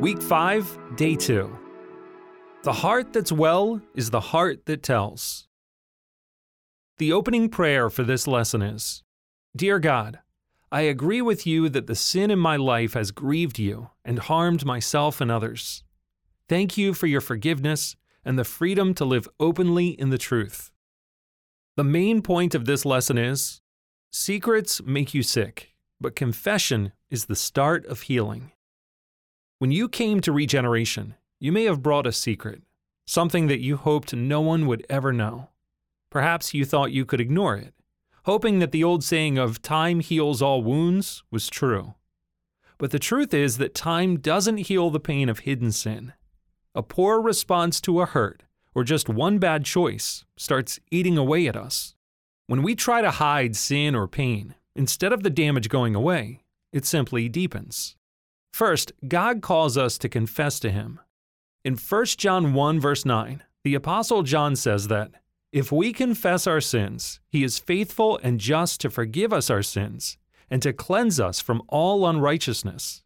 Week 5, Day 2. The heart that's well is the heart that tells. The opening prayer for this lesson is Dear God, I agree with you that the sin in my life has grieved you and harmed myself and others. Thank you for your forgiveness and the freedom to live openly in the truth. The main point of this lesson is secrets make you sick, but confession is the start of healing. When you came to regeneration, you may have brought a secret, something that you hoped no one would ever know. Perhaps you thought you could ignore it, hoping that the old saying of time heals all wounds was true. But the truth is that time doesn't heal the pain of hidden sin. A poor response to a hurt, or just one bad choice, starts eating away at us. When we try to hide sin or pain, instead of the damage going away, it simply deepens. First, God calls us to confess to Him. In 1 John 1, verse 9, the Apostle John says that if we confess our sins, he is faithful and just to forgive us our sins and to cleanse us from all unrighteousness.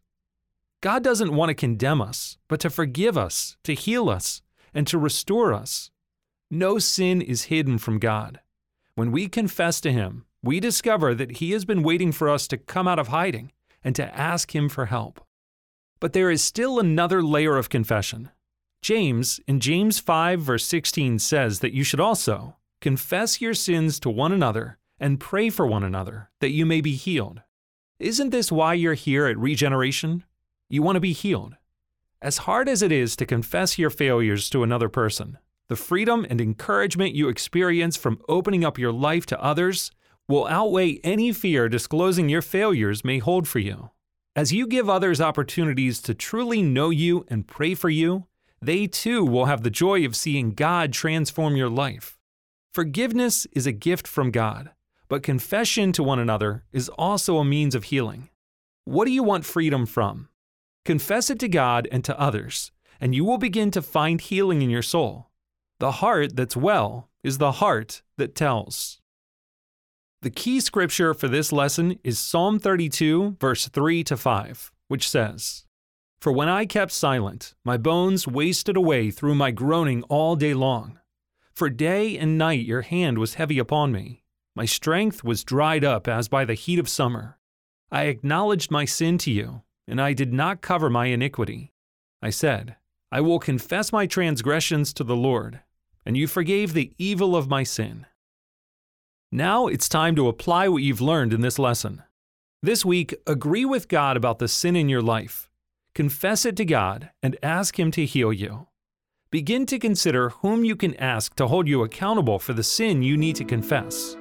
God doesn't want to condemn us, but to forgive us, to heal us, and to restore us. No sin is hidden from God. When we confess to Him, we discover that He has been waiting for us to come out of hiding and to ask Him for help. But there is still another layer of confession James, in James 5, verse 16, says that you should also confess your sins to one another and pray for one another that you may be healed. Isn't this why you're here at Regeneration? You want to be healed. As hard as it is to confess your failures to another person, the freedom and encouragement you experience from opening up your life to others will outweigh any fear disclosing your failures may hold for you. As you give others opportunities to truly know you and pray for you, they too will have the joy of seeing God transform your life. Forgiveness is a gift from God, but confession to one another is also a means of healing. What do you want freedom from? Confess it to God and to others, and you will begin to find healing in your soul. The heart that's well is the heart that tells. The key scripture for this lesson is Psalm 32, verse 3 to 5, which says, for when I kept silent, my bones wasted away through my groaning all day long. For day and night your hand was heavy upon me. My strength was dried up as by the heat of summer. I acknowledged my sin to you, and I did not cover my iniquity. I said, I will confess my transgressions to the Lord, and you forgave the evil of my sin. Now it's time to apply what you've learned in this lesson. This week, agree with God about the sin in your life confess it to God, and ask Him to heal you. Begin to consider whom you can ask to hold you accountable for the sin you need to confess.